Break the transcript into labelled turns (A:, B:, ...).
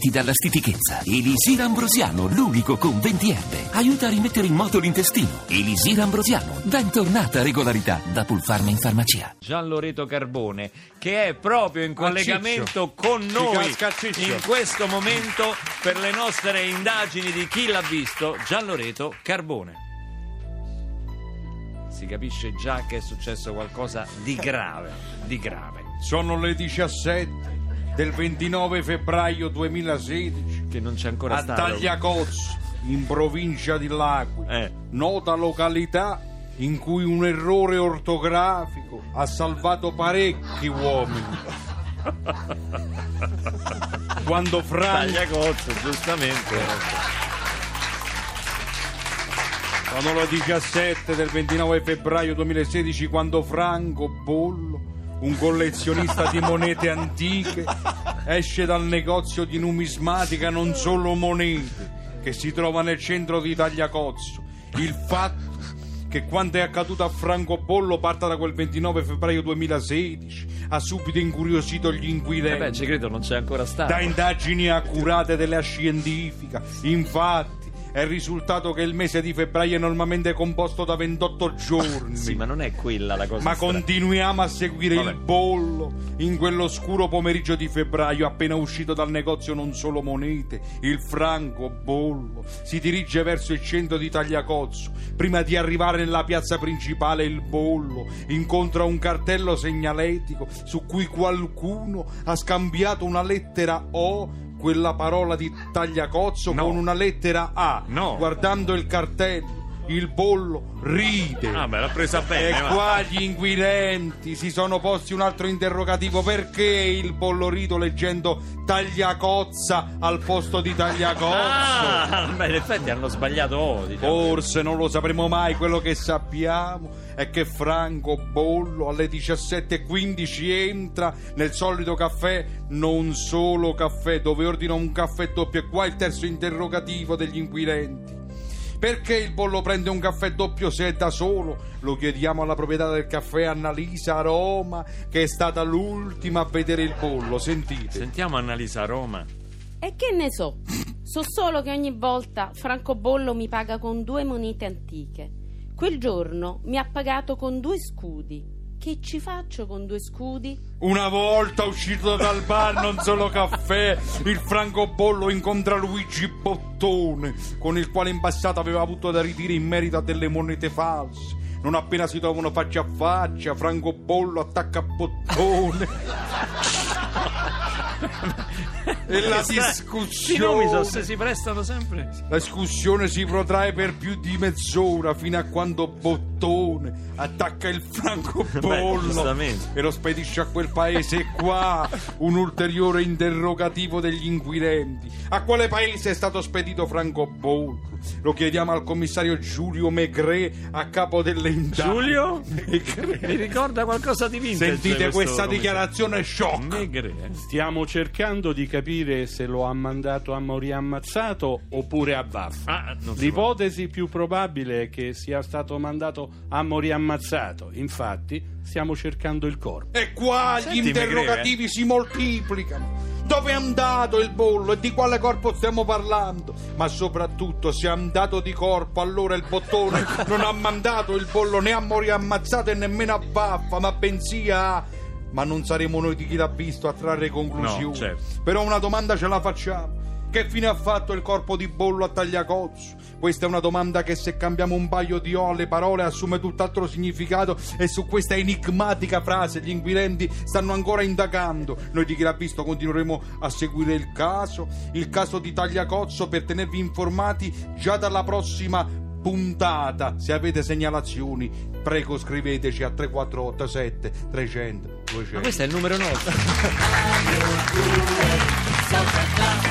A: liberarti dalla stitichezza. Elisir Ambrosiano, l'unico con 20 erbe. Aiuta a rimettere in moto l'intestino. Elisir Ambrosiano, bentornata regolarità da Pulfarma in farmacia.
B: Gian Loreto Carbone, che è proprio in collegamento con noi in questo momento per le nostre indagini di chi l'ha visto. Gian Loreto Carbone. Si capisce già che è successo qualcosa di grave, di grave,
C: Sono le 17 del 29 febbraio 2016
B: che non c'è ancora
C: a
B: stato.
C: Tagliacozzo, in provincia di L'Aquila,
B: Eh.
C: nota località in cui un errore ortografico ha salvato parecchi uomini. Quando Franco
B: Tagliacozzo, giustamente.
C: Sono le 17 del 29 febbraio 2016 quando Franco Bollo, un collezionista di monete antiche, esce dal negozio di numismatica non solo monete che si trova nel centro di Tagliacozzo. Il fatto che quanto è accaduto a Franco Bollo parta da quel 29 febbraio 2016 ha subito incuriosito gli
B: Eh
C: inquirenti
B: beh, ci credo, non c'è ancora stato.
C: da indagini accurate della scientifica. Infatti, è risultato che il mese di febbraio è normalmente composto da 28 giorni.
B: Sì, ma non è quella la cosa
C: Ma
B: strana.
C: continuiamo a seguire
B: Vabbè.
C: il bollo in quell'oscuro pomeriggio di febbraio, appena uscito dal negozio non solo monete, il franco bollo si dirige verso il centro di Tagliacozzo. Prima di arrivare nella piazza principale, il bollo incontra un cartello segnaletico su cui qualcuno ha scambiato una lettera O. Quella parola di tagliacozzo
B: No.
C: con una lettera A.
B: No.
C: Guardando il cartello, il bollo ride.
B: Ah, beh, l'ha presa bene.
C: E
B: va.
C: qua gli inquirenti si sono posti un altro interrogativo: perché il bollorito leggendo tagliacozza al posto di tagliacozzo?
B: Ah, beh, in effetti hanno sbagliato oh, diciamo.
C: Forse non lo sapremo mai, quello che sappiamo è che Franco Bollo alle 17.15 entra nel solito caffè, non solo caffè, dove ordina un caffè doppio e qua il terzo interrogativo degli inquirenti. Perché il bollo prende un caffè doppio se è da solo? Lo chiediamo alla proprietà del caffè Annalisa a Roma, che è stata l'ultima a vedere il bollo. Sentite.
B: Sentiamo Annalisa Roma.
D: E che ne so? So solo che ogni volta Francobollo mi paga con due monete antiche. Quel giorno mi ha pagato con due scudi. Che ci faccio con due scudi?
C: Una volta uscito dal bar, non solo caffè, il francobollo incontra Luigi Bottone, con il quale in passato aveva avuto da ridire in merito a delle monete false. Non appena si trovano faccia a faccia, francobollo attacca Bottone. E la
B: Questi nomi so- se
C: discussione.
B: si prestano sempre.
C: La discussione si protrae per più di mezz'ora fino a quando Bottone attacca il francobollo e lo spedisce a quel paese. E qua un ulteriore interrogativo degli inquirenti. A quale paese è stato spedito francobollo? Lo chiediamo al commissario Giulio Megre a capo delle indagini.
B: Giulio?
C: Megre.
B: Mi ricorda qualcosa di vintage
C: Sentite questa dichiarazione shock.
B: Megre, eh?
E: Stiamo cercando di capire se lo ha mandato a morire ammazzato oppure a vaffa.
B: Ah.
E: L'ipotesi più probabile è che sia stato mandato a morire ammazzato. Infatti, stiamo cercando il corpo.
C: E qua
B: Senti,
C: gli interrogativi si moltiplicano. Dove è andato il bollo e di quale corpo stiamo parlando? Ma soprattutto, se è andato di corpo, allora il bottone non ha mandato il bollo né a morire ammazzato e nemmeno a baffa, ma bensì a. Ma non saremo noi di chi l'ha visto a trarre conclusioni.
B: No, certo.
C: Però una domanda ce la facciamo. Che fine ha fatto il corpo di bollo a Tagliacozzo? Questa è una domanda che se cambiamo un paio di O alle parole assume tutt'altro significato e su questa enigmatica frase gli inquirenti stanno ancora indagando. Noi di chi l'ha visto continueremo a seguire il caso, il caso di Tagliacozzo per tenervi informati già dalla prossima puntata. Se avete segnalazioni, prego scriveteci a 3487 300 200.
B: Ma questo è il numero nostro.